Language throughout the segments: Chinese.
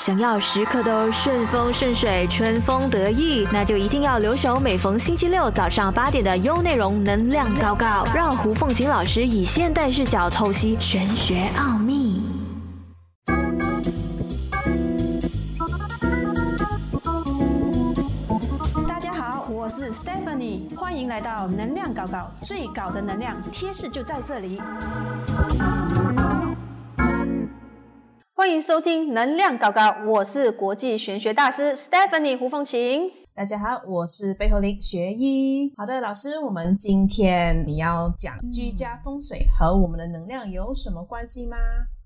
想要时刻都顺风顺水、春风得意，那就一定要留守每逢星期六早上八点的优内容能量高高，让胡凤琴老师以现代视角透析玄学奥秘。大家好，我是 Stephanie，欢迎来到能量高高，最高的能量贴士就在这里。欢迎收听能量高高，我是国际玄学大师 Stephanie 胡凤琴。大家好，我是背后林学医。好的，老师，我们今天你要讲居家风水和我们的能量有什么关系吗？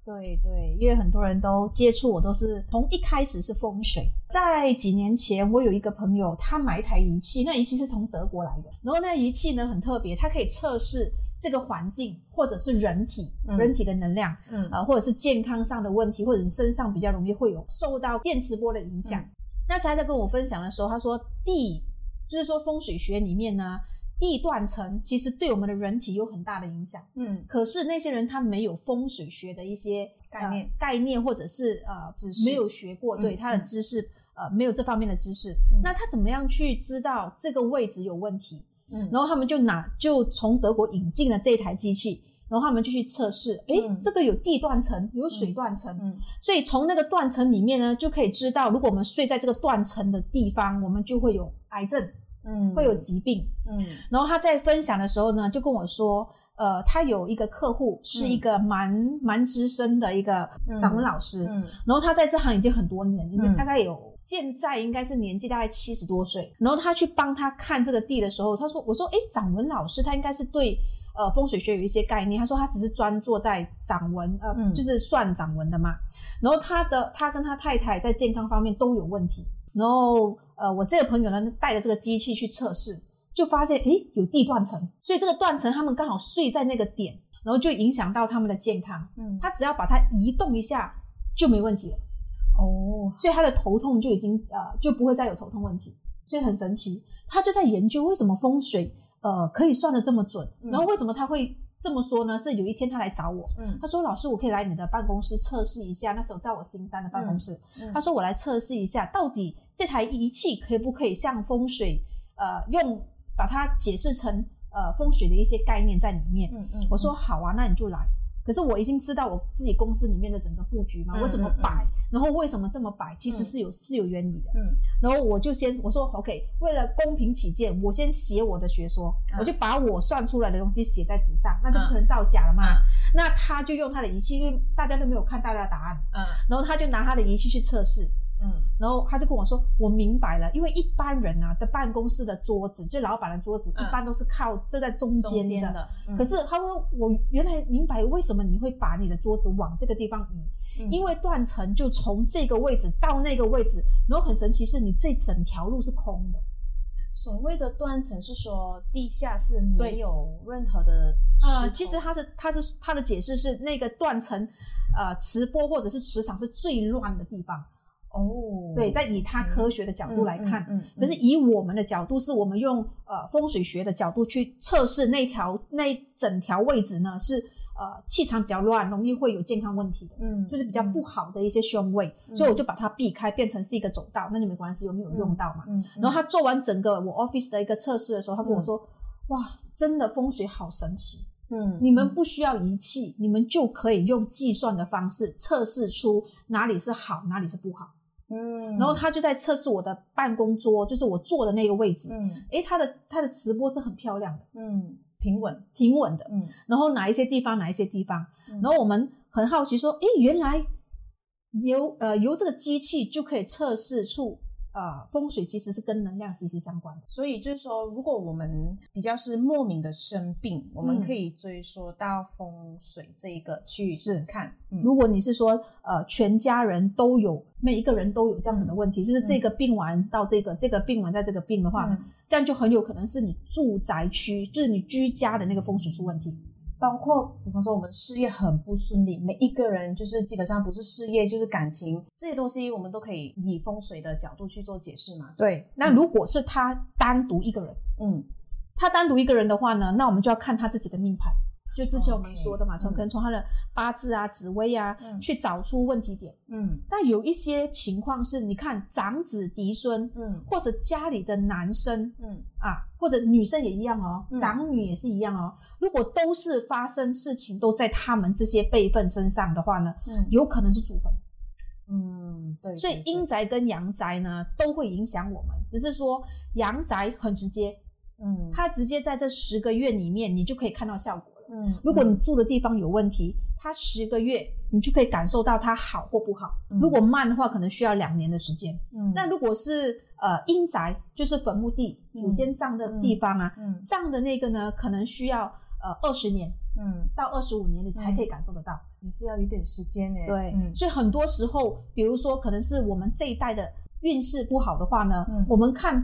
对对，因为很多人都接触我，都是从一开始是风水。在几年前，我有一个朋友，他买一台仪器，那仪器是从德国来的。然后那仪器呢很特别，它可以测试这个环境或者是人体、人体的能量，嗯。啊、或者是健康上的问题，或者是身上比较容易会有受到电磁波的影响。嗯。那时他在跟我分享的时候，他说地就是说风水学里面呢，地断层其实对我们的人体有很大的影响。嗯。可是那些人他没有风水学的一些概念。呃概念或者是呃知识。没有学过，对嗯他的知识呃没有这方面的知识，嗯。那他怎么样去知道这个位置有问题？嗯。然后他们就拿就从德国引进了这台机器，然后他们就去测试，诶，嗯。这个有地断层，有水断层，嗯。所以从那个断层里面呢，就可以知道，如果我们睡在这个断层的地方，我们就会有癌症，嗯。会有疾病。嗯。然后他在分享的时候呢，就跟我说，呃，他有一个客户是一个蛮蛮资深的一个掌纹老师，嗯然后他在这行已经很多年，嗯大概有现在应该是年纪大概七十多岁。然后他去帮他看这个地的时候，他说：“我说，哎，掌纹老师他应该是对呃风水学有一些概念。他说他只是专做在掌纹，呃，嗯就是算掌纹的嘛。然后他的他跟他太太在健康方面都有问题。然后呃，我这个朋友呢带着这个机器去测试，就发现诶有地断层，所以这个断层他们刚好睡在那个点，然后就影响到他们的健康。嗯他只要把它移动一下就没问题了。哦所以他的头痛就已经呃就不会再有头痛问题，所以很神奇。他就在研究为什么风水呃可以算得这么准，嗯然后为什么他会这么说呢？是有一天他来找我，嗯他说：“老师，我可以来你的办公室测试一下。”那时候在我新山的办公室，嗯他说：“我来测试一下，到底这台仪器可不可以像风水呃用把它解释成呃风水的一些概念在里面。嗯嗯我说好啊，那你就来。可是我已经知道我自己公司里面的整个布局嘛，嗯我怎么嗯嗯。摆，然后为什么这么摆，其实是有、是有原理的。嗯。然后我就先我说 OK，为了公平起见，我先写我的学说，嗯。我就把我算出来的东西写在纸上，那就不可能造假了嘛。嗯。那他就用他的仪器，因为大家都没有看大家的答案，嗯。然后他就拿他的仪器去测试，嗯。然后他就跟我说：“我明白了，因为一般人啊的办公室的桌子，就老板的桌子，嗯。一般都是靠这在中间的。间的，嗯。可是他说，我原来明白为什么你会把你的桌子往这个地方移，嗯。因为断层就从这个位置到那个位置，然后很神奇是你这整条路是空的。所谓的断层是说地下是没有任何的呃，其实他是他是他的解释是那个断层，呃，磁波或者是磁场是最乱的地方。哦对，在以他科学的角度来看，嗯嗯嗯可是以我们的角度，是我们用呃风水学的角度去测试那条那整条位置呢，是呃气场比较乱，容易会有健康问题的，嗯就是比较不好的一些凶位，所以我就把它避开，变成是一个走道，那就没关系，有没有用到嘛。嗯然后他做完整个我 office 的一个测试的时候，他跟我说：“哇，真的风水好神奇！嗯你们不需要仪器，你们就可以用计算的方式测试出哪里是好，哪里是不好。”嗯然后他就在测试我的办公桌，就是我坐的那个位置。嗯诶，他的他的磁波是很漂亮的，嗯平稳平稳的。嗯然后哪一些地方，哪一些地方，嗯然后我们很好奇说，诶，原来由呃由这个机器就可以测试出呃风水其实是跟能量息息相关的。所以就是说，如果我们比较是莫名的生病，我们嗯可以追溯到风水这一个去是看。嗯如果你是说呃全家人都有，每一个人都有这样子的问题，就是这个病完到这个，这个病完在这个病的话，嗯这样就很有可能是你住宅区，就是你居家的那个风水出问题。包括比方说我们事业很不顺利，每一个人就是基本上不是事业就是感情这些东西，我们都可以以风水的角度去做解释嘛。对，那如果是他单独一个人，嗯他单独一个人的话呢，那我们就要看他自己的命盘。就之前我们说的嘛，从嗯可能从他的八字啊、紫微啊、嗯去找出问题点。嗯但有一些情况是，你看长子嫡孙，嗯或者家里的男生嗯啊，或者女生也一样哦，嗯长女也是一样哦。如果都是发生事情都在他们这些辈分身上的话呢，嗯有可能是祖坟。嗯，对，所以阴宅跟阳宅呢都会影响我们，只是说阳宅很直接，嗯它直接在这十个月里面你就可以看到效果了。嗯，如果你住的地方有问题，它十个月你就可以感受到它好或不好。嗯。如果慢的话，可能需要两年的时间。嗯。那如果是呃阴宅，就是坟墓地、嗯祖先葬的地方啊，嗯葬的那个呢，可能需要呃二十年嗯。到二十五年，你才可以感受得到。也是要有点时间呢，对，嗯。所以很多时候，比如说可能是我们这一代的运势不好的话呢，嗯。我们看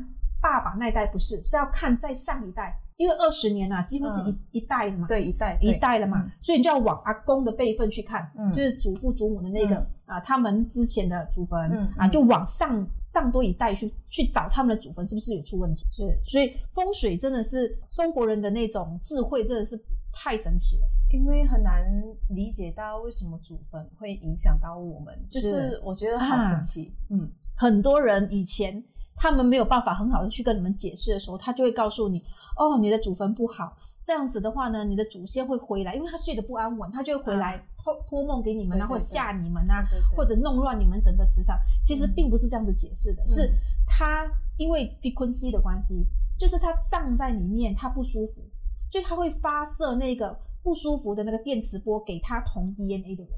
爸爸那一代不是，是要看在上一代，因为二十年啊，几乎是一、嗯。一代了嘛。对一代一代了嘛，嗯。所以你就要往阿公的辈分去看，嗯。就是祖父祖母的那个、嗯。啊，他们之前的祖坟、嗯啊，嗯就往上上多一代去去找他们的祖坟是不是有出问题？是，所以风水真的是中国人的那种智慧，真的是太神奇了。因为很难理解到为什么祖坟会影响到我们，就是是我觉得好神奇，嗯。很多人以前他们没有办法很好的去跟你们解释的时候，他就会告诉你，哦，你的祖坟不好，这样子的话呢，你的祖先会回来，因为他睡得不安稳，他就会回来托托梦给你们啊，对对或者吓你们啊，对对或者弄乱你们整个磁场。其实并不是这样子解释的，是他因为 frequency 的关系，就是他葬在里面，他不舒服，就他会发射那个不舒服的那个电磁波给他同 DNA 的人。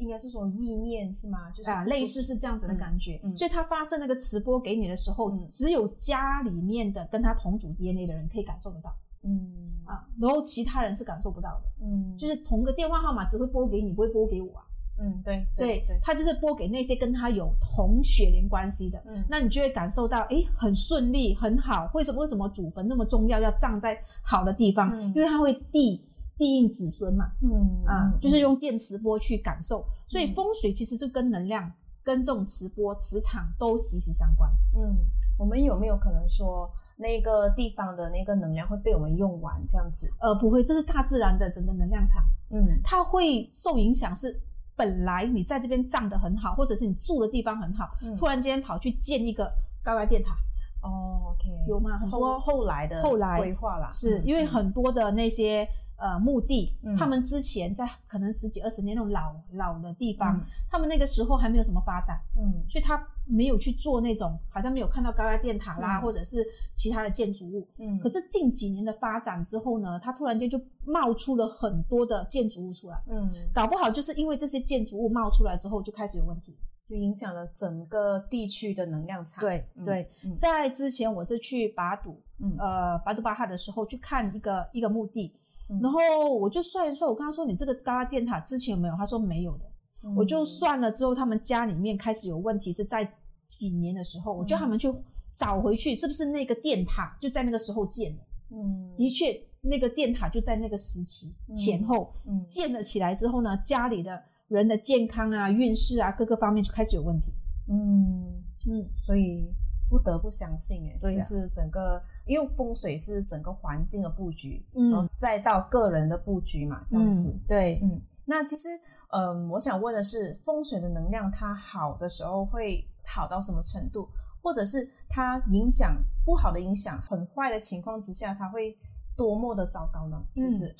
应该是说意念是吗？就是类似是这样子的感觉。嗯嗯所以他发射那个磁波给你的时候，嗯只有家里面的跟他同组 DNA 的人可以感受得到嗯啊，然后其他人是感受不到的。嗯就是同个电话号码只会拨给你，不会拨给我啊。嗯对，所以他就是拨给那些跟他有同血缘关系的。嗯那你就会感受到，诶，很顺利，很好。为什么？为什么祖坟那么重要，要葬在好的地方？嗯因为它会地地应子孙嘛。嗯啊，嗯就是用电磁波去感受，所以嗯。风水其实就跟能量、跟这种磁波、磁场都息息相关。嗯，我们有没有可能说那个地方的那个能量会被我们用完这样子？呃，不会，这是大自然的整个能量场，嗯。它会受影响是。本来你在这边站得很好，或者是你住的地方很好，嗯。突然间跑去建一个高压电塔，哦，OK，有吗？很多后后来的后来规划啦，是、嗯因为很多的那些呃墓地，嗯。他们之前在可能十几二十年那种老老的地方，嗯。他们那个时候还没有什么发展，嗯。所以他没有去做那种好像没有看到高压电塔啦，嗯。或者是其他的建筑物。嗯，可是近几年的发展之后呢，它突然间就冒出了很多的建筑物出来，嗯。搞不好就是因为这些建筑物冒出来之后就开始有问题。就影响了整个地区的能量场。对嗯对，嗯。在之前我是去巴堵，嗯。呃，巴杜巴哈的时候去看一个一个墓地，嗯然后我就算一算，我跟他说你这个高压电塔之前有没有？他说没有的。嗯我就算了之后，他们家里面开始有问题，是在几年的时候，我叫他们去找回去，是不是那个电塔就在那个时候建的？嗯的确，那个电塔就在那个时期前后嗯建了起来之后呢，家里的人的健康啊、运势啊各个方面就开始有问题。嗯，嗯，所以不得不相信，哎，就是整个，因为风水是整个环境的布局，嗯然后再到个人的布局嘛，这样子。嗯对，嗯，那其实，嗯，我想问的是，风水的能量它好的时候会好到什么程度，或者是它影响不好的影响很坏的情况之下，它会多么的糟糕呢？嗯就是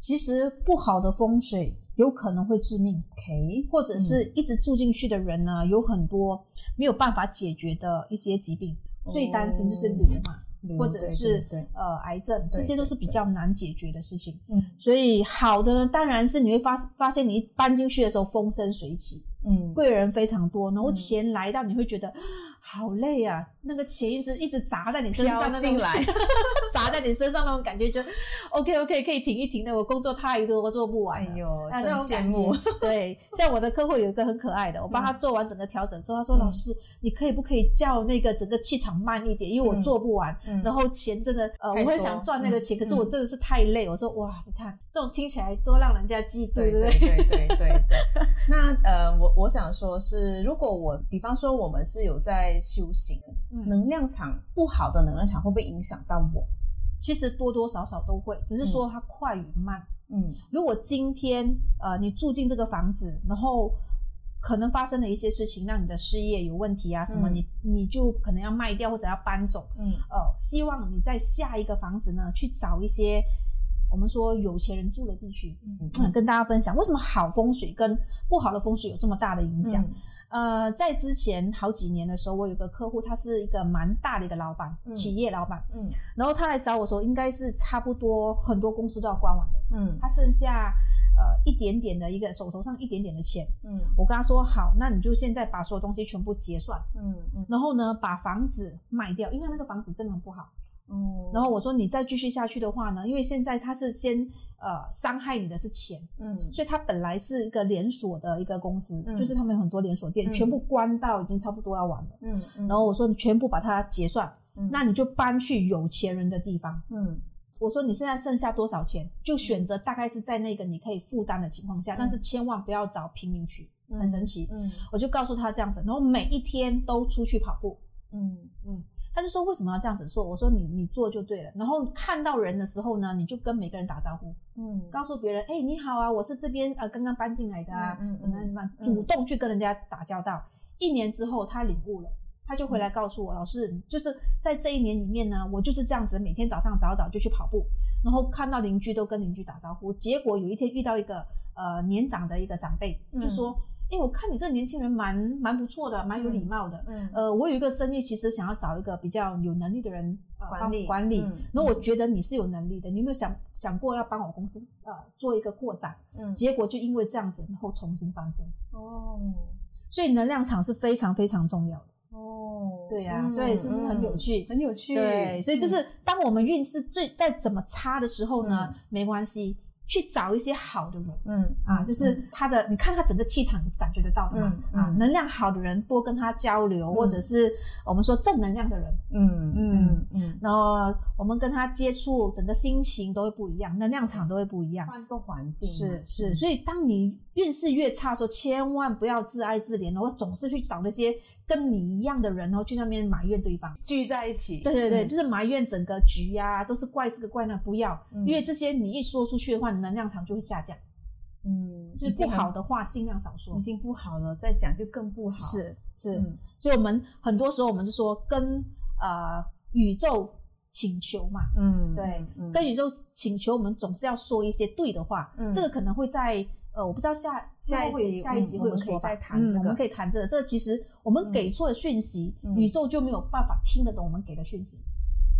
其实不好的风水有可能会致命，OK，或者是一直住进去的人呢，有很多没有办法解决的一些疾病，最担心就是瘤嘛。或者是呃癌症，对这些都是比较难解决的事情。嗯。所以好的呢，当然是你会发发现你一搬进去的时候风生水起，嗯。贵人非常多，然后嗯。钱来到你会觉得好累啊，那个钱一直一直砸在你身上，那种进来，砸在你身上那种感觉就 OK OK 可以停一停的，我工作太多，我做不完。哎呦，啊，真羡慕。觉，对，像我的客户有一个很可爱的，我帮他做完整个调整之后，他说：“嗯老师，你可以不可以叫那个整个气场慢一点？因为我嗯做不完，嗯然后钱真的呃，我会想赚那个钱，嗯可是我真的是太累。我说哇，你看这种听起来多让人家嫉妒，对对不对对 对对对。那呃，我我想说是，如果我比方说我们是有在修行，嗯能量场不好的能量场会不会影响到我？其实多多少少都会，只是说它快与慢。嗯如果今天呃你住进这个房子，然后可能发生了一些事情，让你的事业有问题啊什么，嗯你你就可能要卖掉或者要搬走。嗯呃，希望你在下一个房子呢，去找一些我们说有钱人住的地区，嗯嗯，跟大家分享为什么好风水跟不好的风水有这么大的影响。嗯呃，在之前好几年的时候，我有个客户，他是一个蛮大的一个老板，嗯企业老板，嗯。然后他来找我说，应该是差不多很多公司都要关完了，嗯。他剩下呃一点点的一个手头上一点点的钱，嗯。我跟他说好，那你就现在把所有东西全部结算，嗯嗯。然后呢把房子卖掉，因为那个房子真的很不好。嗯，然后我说你再继续下去的话呢，因为现在他是先呃伤害你的是钱，嗯。所以他本来是一个连锁的一个公司，嗯。就是他们有很多连锁店，嗯。全部关到已经差不多要完了。嗯嗯，然后我说你全部把它结算，嗯。那你就搬去有钱人的地方。嗯。我说你现在剩下多少钱，就选择大概是在那个你可以负担的情况下，但是千万不要找贫民区，嗯。很神奇。嗯。我就告诉他这样子，然后每一天都出去跑步。嗯他就说为什么要这样子做？我说你你做就对了。然后看到人的时候呢，你就跟每个人打招呼，嗯告诉别人，哎、你好啊，我是这边呃刚刚搬进来的啊，嗯嗯怎么样怎么样，嗯主动去跟人家打交道。一年之后，他领悟了，他就回来告诉我，老师，就是在这一年里面呢，我就是这样子，每天早上早早就去跑步，然后看到邻居都跟邻居打招呼。结果有一天遇到一个呃年长的一个长辈，嗯就说，哎、我看你这年轻人蛮蛮不错的，蛮有礼貌的。嗯呃，我有一个生意，其实想要找一个比较有能力的人、呃、管理管理。嗯然后我觉得你是有能力的，你有没有想想过要帮我公司呃做一个扩展？嗯结果就因为这样子，然后重新翻身。哦所以能量场是非常非常重要的。哦，对呀、嗯所以是不是很有趣？嗯很有趣，对，所以就嗯是当我们运势最再怎么差的时候呢，嗯没关系，去找一些好的人。嗯啊，就是他的，你看他整个气场，你感觉得到的嘛。啊，能量好的人多跟他交流，或者是我们说正能量的人，嗯嗯嗯，然后我们跟他接触，整个心情都会不一样，能量场都会不一样。换个环境是是，所以当你运势越差的时候，千万不要自哀自怜，然后总是去找那些跟你一样的人，然后去那边埋怨对方。聚在一起，对对对，嗯。就是埋怨整个局呀、都是怪这个怪那，不要，嗯。因为这些你一说出去的话，你能量场就会下降。嗯，就是不好的话，尽量少说。已。经不好了，再讲就更不好，是是，嗯。所以我们很多时候我们就说跟呃宇宙请求嘛，嗯对，嗯。跟宇宙请求，我们总是要说一些对的话。嗯。这个可能会在呃，我不知道下下一会集下一集嗯会有说吧我们可以再谈这个嗯，我们可以谈这个。这个其实我们给错的讯息，嗯宇宙就没有办法听得懂我们给的讯息，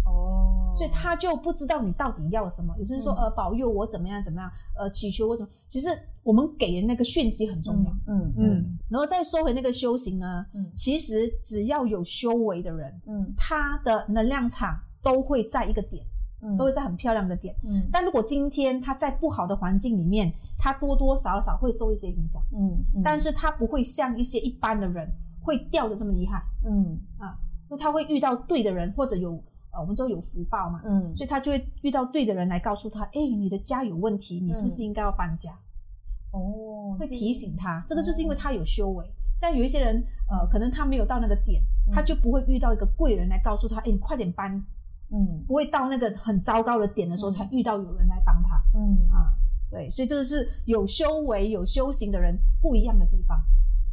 哦，所以他就不知道你到底要什么。有些人说、嗯呃保佑我怎么样怎么样，呃祈求我怎么，其实我们给的那个讯息很重要。嗯嗯嗯，然后再说回那个修行呢，嗯其实只要有修为的人，嗯他的能量场都会在一个点，嗯都会在很漂亮的点。嗯但如果今天他在不好的环境里面，他多多少少会受一些影响，嗯，但是他不会像一些一般的人会掉的这么厉害嗯啊，那他会遇到对的人，或者有呃我们说有福报嘛，嗯所以他就会遇到对的人来告诉他，哎，你的家有问题，你是不是应该要搬家？哦，会提醒他，这个就是因为他有修为。但有一些人，呃，可能他没有到那个点，他就不会遇到一个贵人来告诉他，哎，你快点搬，嗯不会到那个很糟糕的点的时候嗯才遇到有人来帮他嗯啊。对，所以这个是有修为、有修行的人不一样的地方。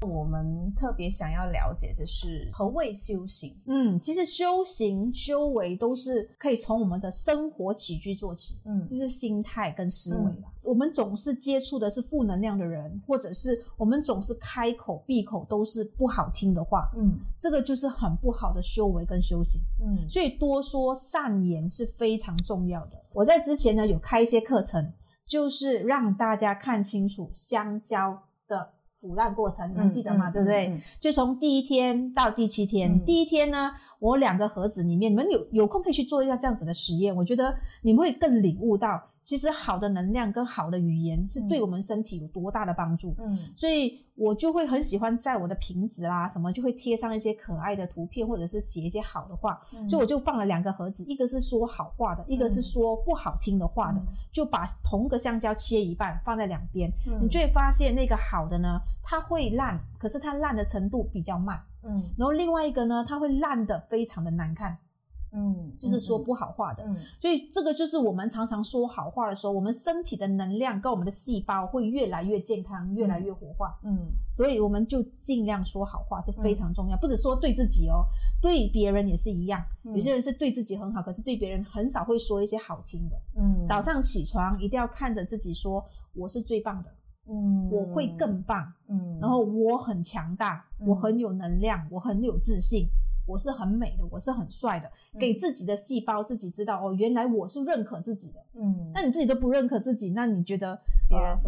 我们特别想要了解，的是何谓修行？嗯，其实修行、修为都是可以从我们的生活起居做起，嗯这是心态跟思维啦。我们总是接触的是负能量的人，或者是我们总是开口闭口都是不好听的话，嗯这个就是很不好的修为跟修行。嗯所以多说善言是非常重要的。我在之前呢有开一些课程，就是让大家看清楚香蕉的腐烂过程，你们记得吗？嗯对不对？就从第一天到第七天，嗯第一天呢，我两个盒子里面，你们有有空可以去做一下这样子的实验，我觉得你们会更领悟到，其实好的能量跟好的语言是对我们身体有多大的帮助。嗯所以我就会很喜欢在我的瓶子啦什么，就会贴上一些可爱的图片，或者是写一些好的话。嗯所以我就放了两个盒子，一个是说好话的，一个是说不好听的话的，嗯就把同个香蕉切一半放在两边，嗯你就会发现那个好的呢，它会烂，可是它烂的程度比较慢。嗯然后另外一个呢，它会烂的非常的难看。嗯，就是说不好话的。嗯。所以这个就是我们常常说好话的时候，我们身体的能量跟我们的细胞会越来越健康，越来越活化。嗯。所以我们就尽量说好话是非常重要，不止说对自己哦，对别人也是一样。嗯。有些人是对自己很好，可是对别人很少会说一些好听的。嗯。早上起床一定要看着自己说：“我是最棒的，嗯。我会更棒。”嗯，然后我很强大，嗯。我很有能量，我很有自信，我是很美的，我是很帅的。嗯给自己的细胞自己知道哦，原来我是认可自己的。嗯，那你自己都不认可自己，那你觉得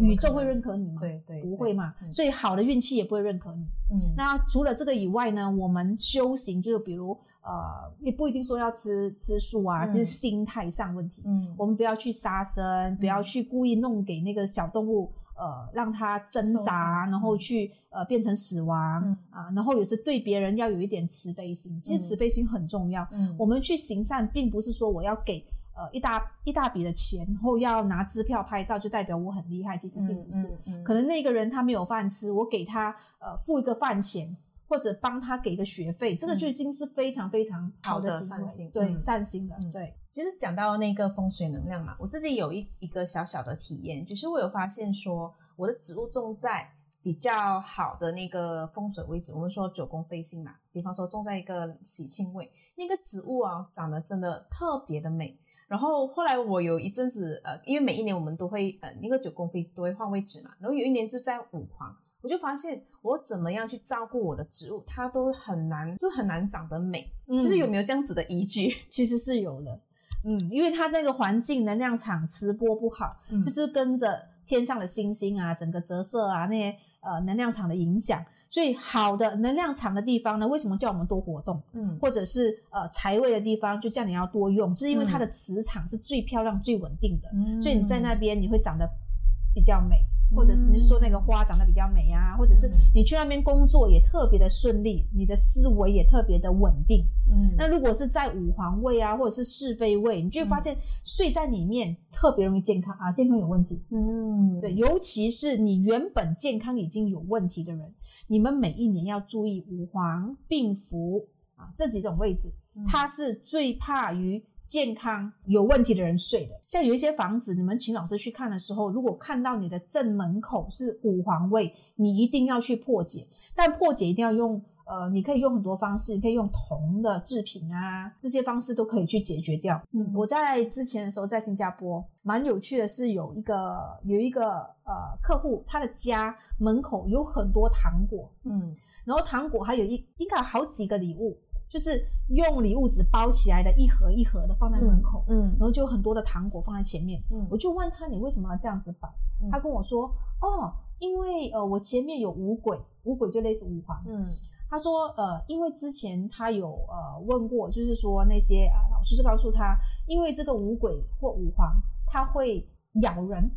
宇宙会认可你吗？对对不会嘛。嗯所以好的运气也不会认可你。嗯那除了这个以外呢，我们修行就是比如呃，也不一定说要吃吃素啊，就是心态上问题。嗯我们不要去杀生，不要去故意弄给那个小动物，呃，让他挣扎，然后去呃变成死亡、嗯啊。然后也是对别人要有一点慈悲心，其实嗯慈悲心很重要。嗯我们去行善，并不是说我要给呃一大一大笔的钱，然后要拿支票拍照，就代表我很厉害。其实并不是，嗯嗯可能那个人他没有饭吃，我给他呃付一个饭钱。或者帮他给个学费，这个就已经是非常非常好好的善心对嗯善心的，嗯对。其实讲到那个风水能量嘛，我自己有一一个小小的体验，就是我有发现说，我的植物种在比较好的那个风水位置，我们说九宫飞星嘛，比方说种在一个喜庆位，那个植物啊长得真的特别的美。然后后来我有一阵子，呃，因为每一年我们都会，呃，那个九宫飞都会换位置嘛，然后有一年就在五黄，我就发现我怎么样去照顾我的植物，它都很难，就很难长得美。就是有没有这样子的依据？其实是有的，嗯，因为它那个环境能量场磁波不好，嗯。就是跟着天上的星星啊，整个折射啊那些呃能量场的影响，所以好的能量场的地方呢，为什么叫我们多活动，嗯。或者是呃财位的地方就叫你要多用，是因为它的磁场是最漂亮、最稳定的，嗯。所以你在那边你会长得比较美。或者是你是说那个花长得比较美啊，或者是嗯你去那边工作也特别的顺利，你的思维也特别的稳定，嗯。那如果是在五黄位啊，或者是是非位，你就会发现睡在里面特别容易健康啊，健康有问题。嗯。对，尤其是你原本健康已经有问题的人，你们每一年要注意五黄、病符啊这几种位置，它是最怕于健康有问题的人睡的。像有一些房子，你们请老师去看的时候，如果看到你的正门口是五黄位，你一定要去破解，但破解一定要用。呃，你可以用很多方式，你可以用铜的制品啊，这些方式都可以去解决掉。嗯，我在之前的时候在新加坡，蛮有趣的是有一个有一个呃客户，他的家门口有很多糖果，嗯然后糖果还有一应该有好几个礼物，就是用礼物纸包起来的一盒一盒的放在门口，嗯然后就有很多的糖果放在前面。嗯我就问他你为什么要这样子摆？嗯他跟我说哦，因为呃我前面有五鬼，五鬼就类似五黄。嗯他说呃因为之前他有呃问过，就是说那些啊、老师就告诉他，因为这个五鬼或五黄它会咬人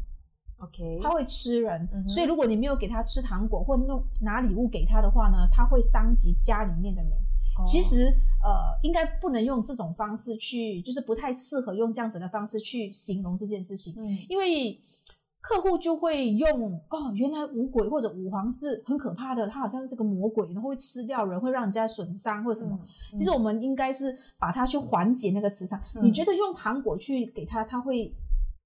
，，OK，它会吃人，嗯所以如果你没有给他吃糖果或弄拿礼物给他的话呢，他会伤及家里面的人。哦其实呃，应该不能用这种方式去，就是不太适合用这样子的方式去形容这件事情，嗯因为客户就会用哦，原来五鬼或者五黄是很可怕的，它好像是个魔鬼，然后会吃掉人，会让人家损伤或者什么。嗯其实我们应该是把它去缓解那个磁场。嗯你觉得用糖果去给他，他会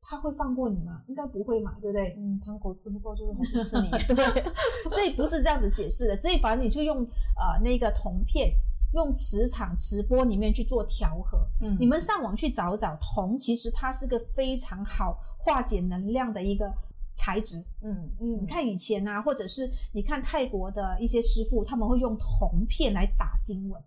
他会放过你吗？应该不会嘛，对不对？嗯，糖果吃不够，就是还是吃你。对，所以不是这样子解释的。所以反正你就用呃那个铜片，用磁场磁波里面去做调和。嗯你们上网去找找铜，其实它是个非常好化解能量的一个材质。嗯嗯，你看以前啊，或者是你看泰国的一些师傅，他们会用铜片来打经文，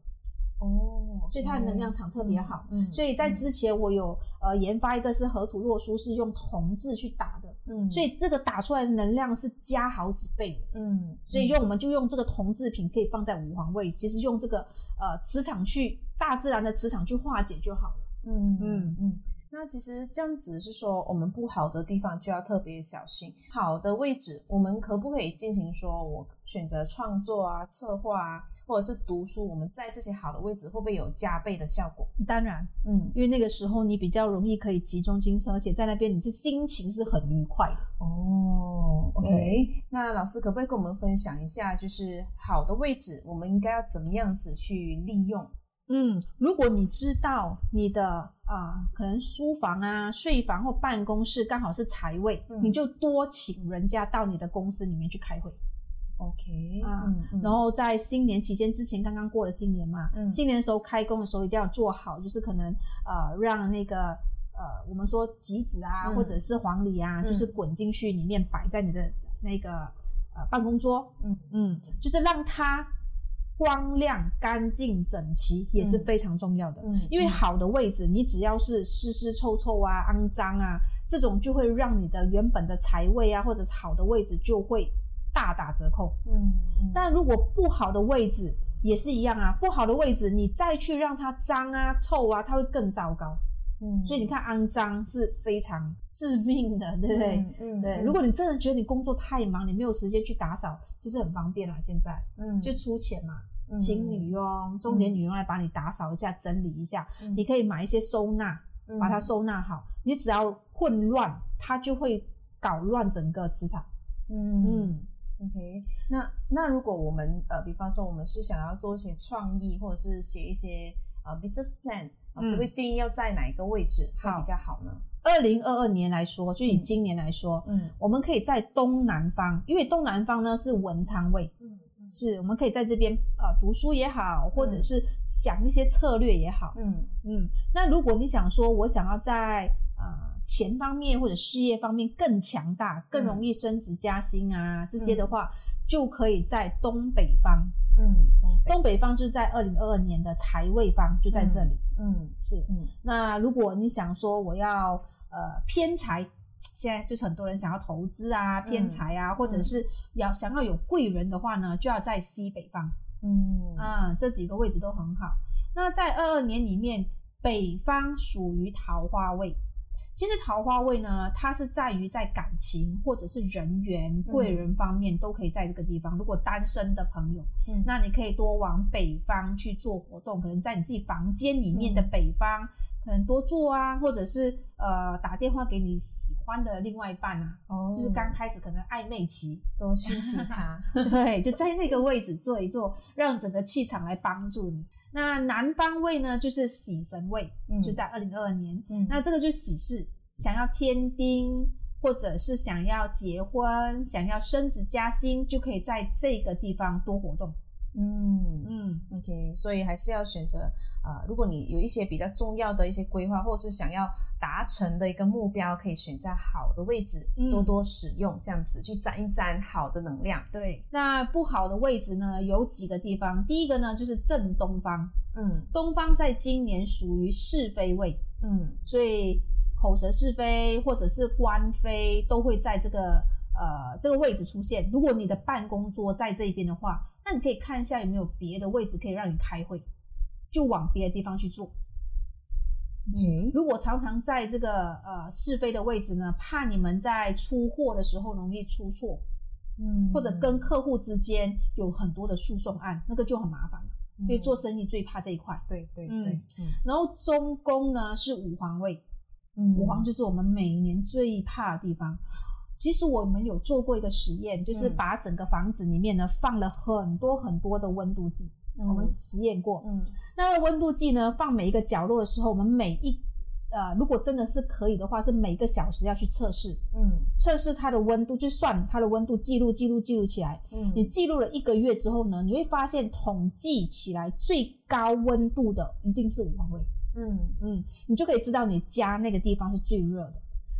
哦，所以它的能量场特别好。嗯，所以在之前我有呃研发一个是河图洛书，是用铜字去打的，嗯，所以这个打出来的能量是加好几倍的。嗯，所以用我们就用这个铜制品可以放在五黄位，其实用这个呃磁场去大自然的磁场去化解就好了。嗯嗯嗯嗯。那其实这样子是说，我们不好的地方就要特别小心。好的位置，我们可不可以进行说，我选择创作啊、策划啊，或者是读书，我们在这些好的位置，会不会有加倍的效果？当然，嗯，因为那个时候你比较容易可以集中精神，而且在那边你是心情是很愉快的。哦，OK。那老师可不可以跟我们分享一下，就是好的位置，我们应该要怎么样子去利用？嗯，如果你知道你的啊、可能书房啊、睡房或办公室刚好是财位，嗯你就多请人家到你的公司里面去开会。OK，啊然后在新年期间之前，刚刚过了新年嘛，嗯新年的时候开工的时候一定要做好，就是可能呃让那个呃我们说吉子啊、嗯或者是黄梨啊，嗯就是滚进去里面摆在你的那个呃办公桌，嗯嗯，就是让它光亮、干净、整齐也是嗯非常重要的。嗯因为嗯好的位置，你只要是湿湿臭臭啊、肮脏啊，这种就会让你的原本的财位啊，或者是好的位置就会大打折扣。嗯嗯但如果不好的位置也是一样啊，不好的位置你再去让它脏啊、臭啊，它会更糟糕。嗯所以你看，肮脏是非常致命的，对不对？嗯嗯对，嗯如果你真的觉得你工作太忙，你没有时间去打扫，其实很方便啦。现在嗯就出钱嘛，嗯请女佣、钟点女佣来帮你打扫一下、整理一下。嗯你可以买一些收纳，嗯把它收纳好。你只要混乱，它就会搞乱整个磁场。嗯嗯 OK，那那如果我们呃，比方说我们是想要做一些创意，或者是写一些呃 business plan，老师嗯。会建议要在哪一个位置比较好呢？二零二二年来说，就以今年来说，嗯。我们可以在东南方，因为东南方呢是文昌位，嗯是我们可以在这边呃读书也好，或者是想一些策略也好。嗯。嗯，那如果你想说，我想要在呃钱方面或者事业方面更强大，更容易升职加薪啊、这些的话，就可以在东北方。嗯东北方就是在二零二二年的财位方，就在这里。嗯是，嗯那如果你想说我要呃偏财，现在就是很多人想要投资啊、偏财啊，或者是要想要有贵人的话呢，就要在西北方嗯啊、这几个位置都很好。那在二二年里面，北方属于桃花位。其实桃花位呢，它是在于在感情或者是人缘、贵人方面都可以在这个地方。如果单身的朋友，嗯。那你可以多往北方去做活动，可能在你自己房间里面的嗯。北方，可能多做啊，或者是呃打电话给你喜欢的另外一半啊，哦。就是刚开始可能暧昧期，多讯息他，对，就在那个位置做一做，让整个气场来帮助你。那南方位呢，就是喜神位，嗯。就在二零二二年，嗯。那这个就是喜事，想要添丁，或者是想要结婚、想要升职加薪，就可以在这个地方多活动。嗯嗯，OK，所以还是要选择呃，如果你有一些比较重要的一些规划，或者是想要达成的一个目标，可以选在好的位置，嗯多多使用，这样子去沾一沾好的能量。对。那不好的位置呢，有几个地方。第一个呢，就是正东方，嗯东方在今年属于是非位，嗯所以口舌是非或者是官非都会在这个呃这个位置出现。如果你的办公桌在这边的话，那你可以看一下有没有别的位置可以让你开会，就往别的地方去做。如果常常在这个呃是非的位置呢，怕你们在出货的时候容易出错，嗯或者跟客户之间有很多的诉讼案，那个就很麻烦了。因为做生意最怕这一块。对对嗯对，嗯然后中宫呢是五皇位，嗯五黄就是我们每年最怕的地方。其实我们有做过一个实验，就是嗯把整个房子里面呢放了很多很多的温度计，嗯我们实验过。嗯那温度计呢放每一个角落的时候，我们每一呃，如果真的是可以的话，是每个小时要去测试，嗯测试它的温度，就算它的温度记录记录记录起来。嗯，你记录了一个月之后呢，你会发现统计起来最高温度的一定是五黄位。嗯嗯，你就可以知道你家那个地方是最热的。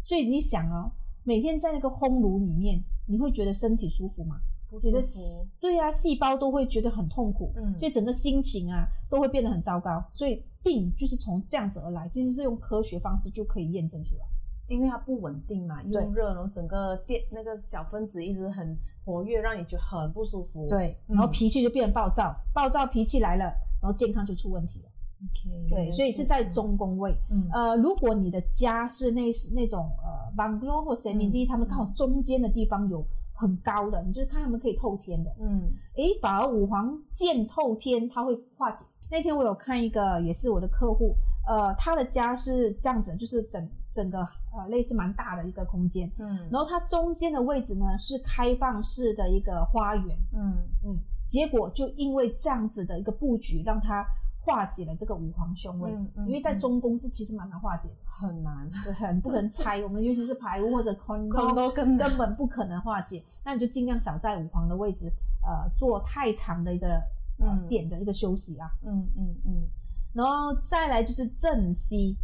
所以你想哦，每天在那个烘炉里面，你会觉得身体舒服吗？不你的对呀、细胞都会觉得很痛苦，嗯所以整个心情啊都会变得很糟糕。所以病就是从这样子而来，其实是用科学方式就可以验证出来。因为它不稳定嘛，对又热，然后整个电那个小分子一直很活跃，让你觉得很不舒服。对，嗯然后脾气就变得暴躁，暴躁脾气来了，然后健康就出问题了。，OK，对，所以是在中宫位。嗯呃，如果你的家是那那种呃 bungalow 或 semi d 他们刚好中间的地方有很高的，你就是看他们可以透天的。嗯诶，反而五黄见透天，它会化解。那天我有看一个，也是我的客户，呃，他的家是这样子，就是整整个呃类似蛮大的一个空间，嗯然后它中间的位置呢是开放式的一个花园，嗯嗯，结果就因为这样子的一个布局，让它化解了这个五黄凶位，嗯嗯因为在中宫是其实蛮难化解的，很难，很不能拆。我们尤其是排污或者空空都根本不可能化解，那你就尽量少在五黄的位置，呃，做太长的一个呃嗯。点的一个休息啊。嗯嗯嗯。然后再来就是正西，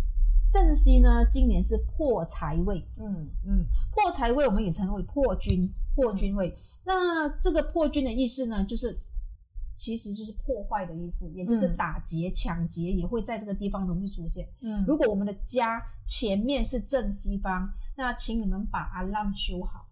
正西呢，今年是破财位，嗯嗯，破财位我们也称为破军，破军位。那这个破军的意思呢，就是其实就是破坏的意思，也就是嗯打劫、抢劫也会在这个地方容易出现。嗯如果我们的家前面是正西方，那请你们把 alarm 修好。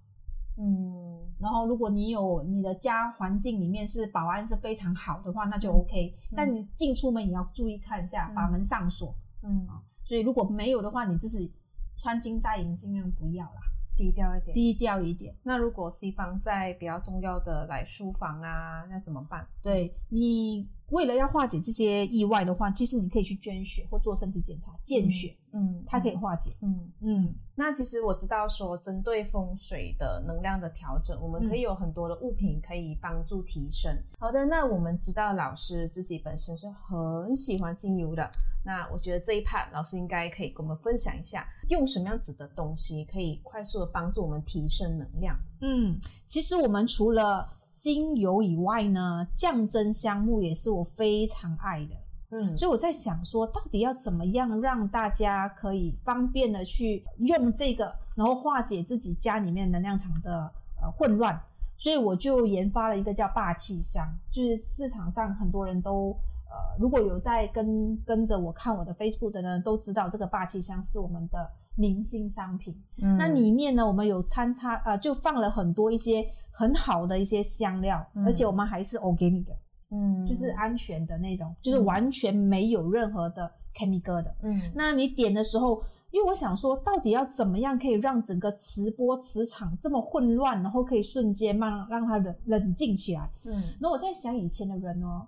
嗯然后，如果你有你的家环境里面是保安是非常好的话，那就 OK。但你进出门也要注意看一下，嗯把门上锁。嗯，所以如果没有的话，你自己穿金戴银尽量不要啦，低调一点。低调一点。那如果西方在比较重要的来书房啊，那怎么办？对你为了要化解这些意外的话，其实你可以去捐血或做身体检查验血，嗯，它可以化解。嗯。嗯，那其实我知道说，针对风水的能量的调整，我们可以有很多的物品可以帮助提升。好的，那我们知道老师自己本身是很喜欢精油的，那我觉得这一 part 老师应该可以跟我们分享一下，用什么样子的东西可以快速的帮助我们提升能量。嗯，其实我们除了精油以外呢，降真香木也是我非常爱的。嗯所以我在想说，到底要怎么样让大家可以方便的去用这个，然后化解自己家里面能量场的呃混乱。所以我就研发了一个叫霸气香，就是市场上很多人都呃，如果有在跟跟着我看我的 Facebook 的呢，都知道这个霸气香是我们的明星商品。嗯那里面呢，我们有参差呃，就放了很多一些很好的一些香料，嗯而且我们还是 organic 的。嗯就是安全的那种，就是完全没有任何的 chemical 的。嗯那你点的时候，因为我想说，到底要怎么样可以让整个磁波磁场这么混乱，然后可以瞬间慢让它冷冷静起来？嗯那我在想以前的人哦，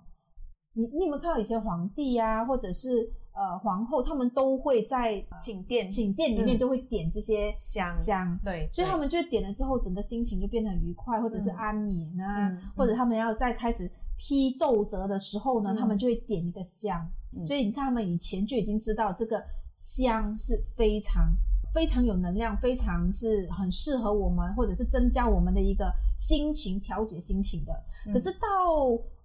你你有没有看到以前皇帝啊，或者是呃皇后，他们都会在寝殿寝殿里面嗯就会点这些香香。对，所以他对们就点了之后，整个心情就变得很愉快，或者是嗯安眠啊，嗯或者他们要在开始批奏折的时候呢，嗯他们就会点一个香。嗯所以你看，他们以前就已经知道这个香是非常非常有能量，非常是很适合我们，或者是增加我们的一个心情调节心情的。嗯可是到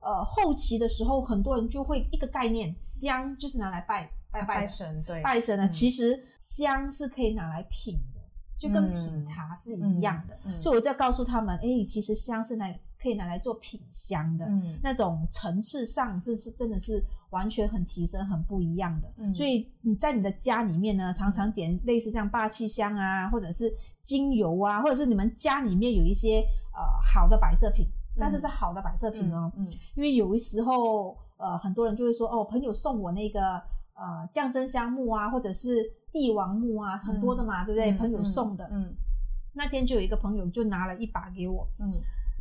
呃后期的时候，很多人就会一个概念，香就是拿来拜拜拜拜神对拜神呢，嗯其实香是可以拿来品的，就跟嗯品茶是一样的。所以我就要告诉他们，哎、其实香是拿可以拿来做品香的，嗯那种层次上是是真的是完全很提升、很不一样的。嗯所以你在你的家里面呢，常常点类似像霸气香啊，或者是精油啊，或者是你们家里面有一些呃好的摆设品，但是是好的摆设品哦，嗯因为有的时候，呃，很多人就会说，哦，朋友送我那个呃降真香木啊，或者是帝王木啊，很多的嘛，对不对？嗯朋友送的。嗯那天就有一个朋友就拿了一把给我，嗯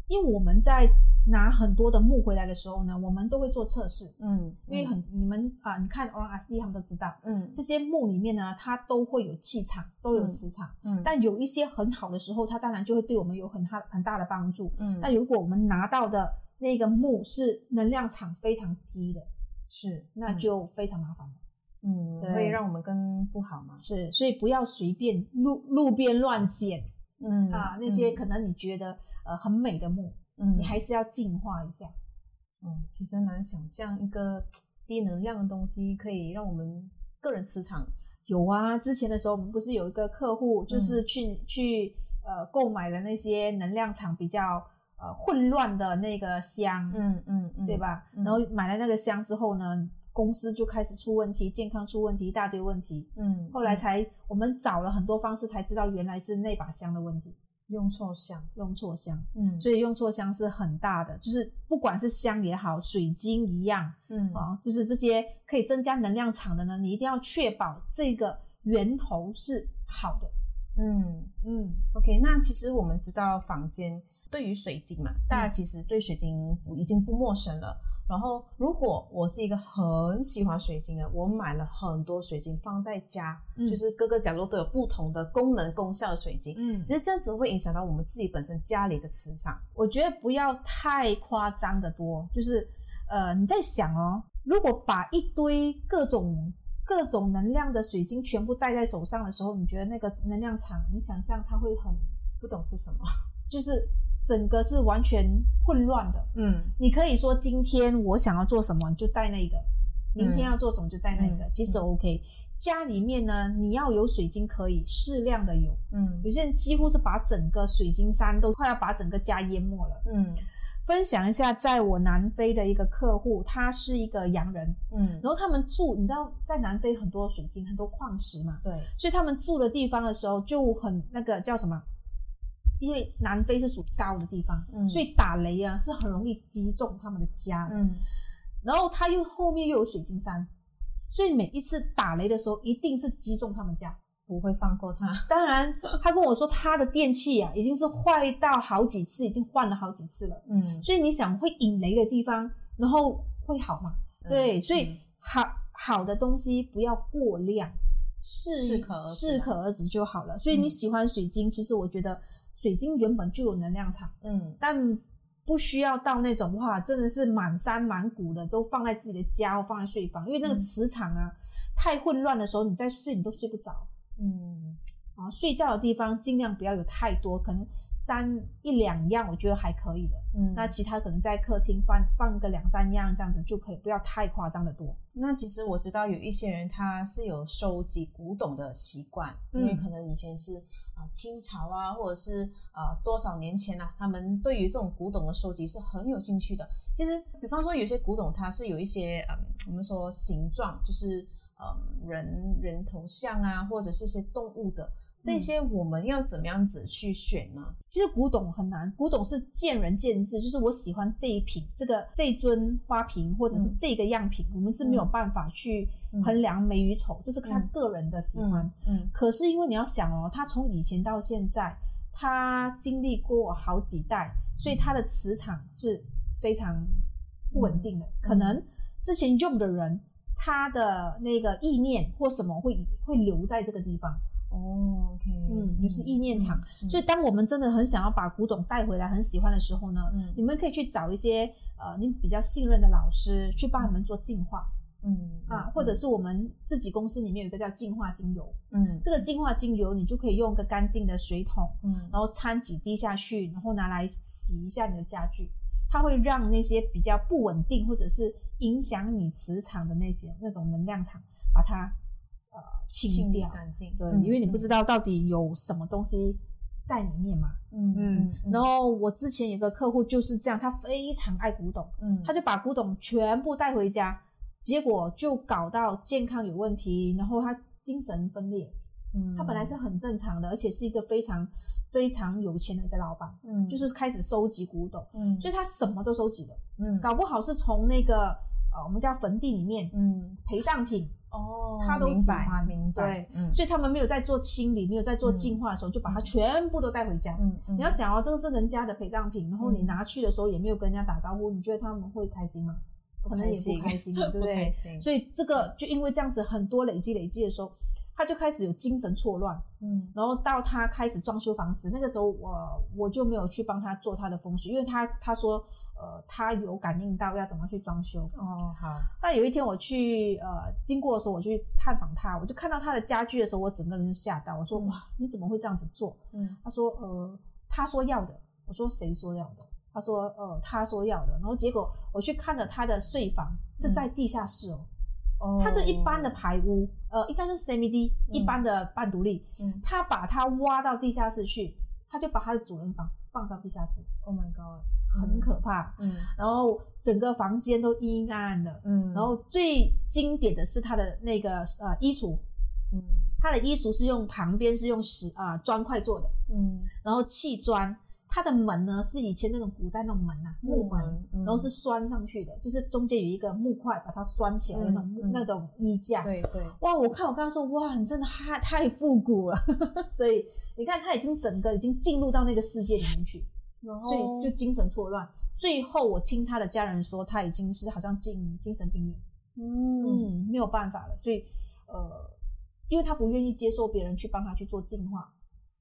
因为我们在拿很多的木回来的时候呢，我们都会做测试，嗯，因为很你们啊、你看 O R S D 他们都知道，嗯。这些木里面呢，它都会有气场，都有磁场。嗯但有一些很好的时候，它当然就会对我们有很大很大的帮助。嗯。那如果我们拿到的那个木是能量场非常低的，是。那就非常麻烦了。嗯对。会让我们更不好嘛，是，所以不要随便路路边乱捡、嗯啊，那些可能你觉得呃很美的木，嗯你还是要净化一下。嗯，其实难想象一个 低能量的东西可以让我们个人磁场有啊，之前的时候我们不是有一个客户，就是去、去呃购买了那些能量场比较呃混乱的那个香，嗯嗯嗯对？吧？嗯然后买了那个香之后呢，公司就开始出问题，健康出问题，一大堆问题。嗯，后来才我们找了很多方式，才知道原来是那把香的问题，用错香，用错香。嗯所以用错香是很大的，就是不管是香也好，水晶一样嗯啊，就是这些可以增加能量场的呢，你一定要确保这个源头是好的。嗯嗯，，OK，那其实我们知道坊间对于水晶嘛，大家其实对水晶已经不陌生了。然后，如果我是一个很喜欢水晶的，我买了很多水晶放在家，嗯就是各个角落都有不同的功能功效的水晶。嗯其实这样子会影响到我们自己本身家里的磁场。我觉得不要太夸张的多，就是呃，你在想哦，如果把一堆各种各种能量的水晶全部戴在手上的时候，你觉得那个能量场，你想象它会很不懂是什么，就是整个是完全混乱的。嗯。你可以说今天我想要做什么，你就带那个；明天要做什么就带那个，嗯。其实 OK。家里面呢，你要有水晶可以适量的有，嗯。有些人几乎是把整个水晶山都快要把整个家淹没了。嗯。分享一下，在我南非的一个客户，他是一个洋人，嗯，然后他们住，你知道在南非很多水晶、很多矿石嘛，对，所以他们住的地方的时候就很那个叫什么？因为南非是属高的地方，嗯所以打雷啊是很容易击中他们的家的。嗯然后他又后面又有水晶山，所以每一次打雷的时候一定是击中他们家。不会放过他，当然，他跟我说他的电器啊已经是坏到好几次，已经换了好几次了。嗯，所以你想会引雷的地方，然后会好吗？对，嗯所以好好的东西不要过量，适适可而止适可而止就好了。所以你嗯喜欢水晶，其实我觉得水晶原本就有能量场，嗯但不需要到那种哇，真的是满山满谷的都放在自己的家或放在睡房，因为那个嗯磁场啊、太混乱的时候，你在睡你都睡不着。嗯啊，睡觉的地方尽量不要有太多，可能三一两样，我觉得还可以的。嗯，那其他可能在客厅放放个两三样这样子就可以，不要太夸张的多。那其实我知道有一些人他是有收集古董的习惯，嗯因为可能以前是啊、清朝啊，或者是啊、多少年前啊，他们对于这种古董的收集是很有兴趣的。其实，比方说有些古董它是有一些嗯，我们说形状，就是嗯人人头像啊，或者是一些动物的。这些我们要怎么样子去选呢？其实古董很难，古董是见仁见智，就是我喜欢这一瓶，这个这一尊花瓶或者是嗯。这个样品，我们是没有办法去嗯。衡量美与丑，这是他嗯。个人的喜欢。嗯可是因为你要想哦，他从以前到现在，他经历过好几代，所以他的磁场是非常不稳定的。可能之前用的人，他的那个意念或什么会会留在这个地方，哦，OK，嗯，也是意念场。嗯所以当我们真的很想要把古董带回来，很喜欢的时候呢，嗯。你们可以去找一些呃你比较信任的老师去帮你们做净化。嗯啊，或者是我们自己公司里面有一个叫净化精油，嗯。这个净化精油你就可以用个干净的水桶，嗯。然后掺几滴下去，然后拿来洗一下你的家具，它会让那些比较不稳定或者是影响你磁场的那些那种能量场，把它呃清清掉。干净，对，嗯因为你不知道到底有什么东西在里面嘛。嗯嗯，然后我之前有个客户就是这样，他非常爱古董，嗯。他就把古董全部带回家，结果就搞到健康有问题，然后他精神分裂。嗯。他本来是很正常的，而且是一个非常非常有钱的一个老板，嗯。就是开始收集古董，嗯。所以他什么都收集了，嗯。搞不好是从那个呃我们家坟地里面嗯。陪葬品，哦，他都喜欢明白对，嗯。所以他们没有在做清理，没有在做净化的时候，就把它全部都带回家。嗯嗯。你要想哦，这个是人家的陪葬品，然后你嗯拿去的时候也没有跟人家打招呼，你觉得他们会开心吗？可能也不开心，对不不对所以这个就因为这样子很多累积累积的时候，他就开始有精神错乱，嗯。然后到他开始装修房子，那个时候我我就没有去帮他做他的风水，因为他他说呃他有感应到要怎么去装修。哦好那有一天我去呃经过的时候，我去探访他，我就看到他的家具的时候，我整个人就吓到，我说嗯哇你怎么会这样子做？嗯他说呃他说要的，我说谁说要的？他说呃他说要的，然后结果我去看了他的睡房是在地下室哦。哦它是一般的排屋，呃，应该是 semi D、嗯一般的半独立，嗯他把它挖到地下室去，他就把他的主人房放到地下室，，Oh my God，很可怕。嗯。然后整个房间都阴暗的，嗯，然后最经典的是他的那个呃衣橱，嗯。他的衣橱是用旁边是用石啊、砖块做的，嗯。然后砌砖。它的门呢是以前那种古代那种门啊，木门，嗯然后是拴上去的，就是中间有一个木块把它拴起来的那种、那种衣架。对对，哇，我看我刚刚说，哇，你真的太太复古了，所以你看他已经整个已经进入到那个世界里面去，所以就精神错乱。最后我听他的家人说，他已经是好像进精神病院，嗯。嗯，没有办法了，所以呃，因为他不愿意接受别人去帮他去做净化，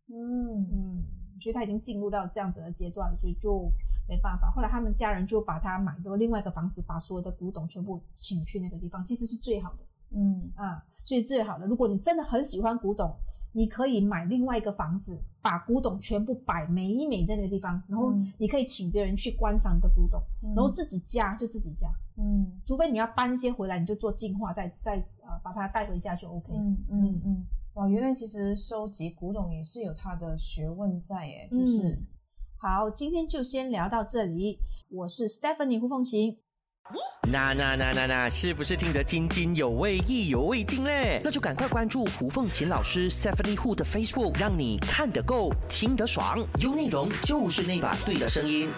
嗯。嗯，所以他已经进入到这样子的阶段，所以就没办法。后来他们家人就把他买的另外一个房子，把所有的古董全部请去那个地方，其实是最好的。嗯啊，所以最好的。如果你真的很喜欢古董，你可以买另外一个房子，把古董全部摆美一美在那个地方，然后嗯你可以请别人去观赏你的古董，嗯然后自己家就自己家，嗯除非你要搬一些回来，你就做净化，再再呃把它带回家就 OK。嗯嗯嗯，哇，原来其实收集古董也是有它的学问在耶，就是、嗯好，今天就先聊到这里。我是 Stephanie 胡凤琴，那那那那那，是不是听得津津有味、意犹未尽嘞？那就赶快关注胡凤琴老师 Stephanie Hu 的 Facebook，让你看得够，听得爽，有内容就是那把对的声音。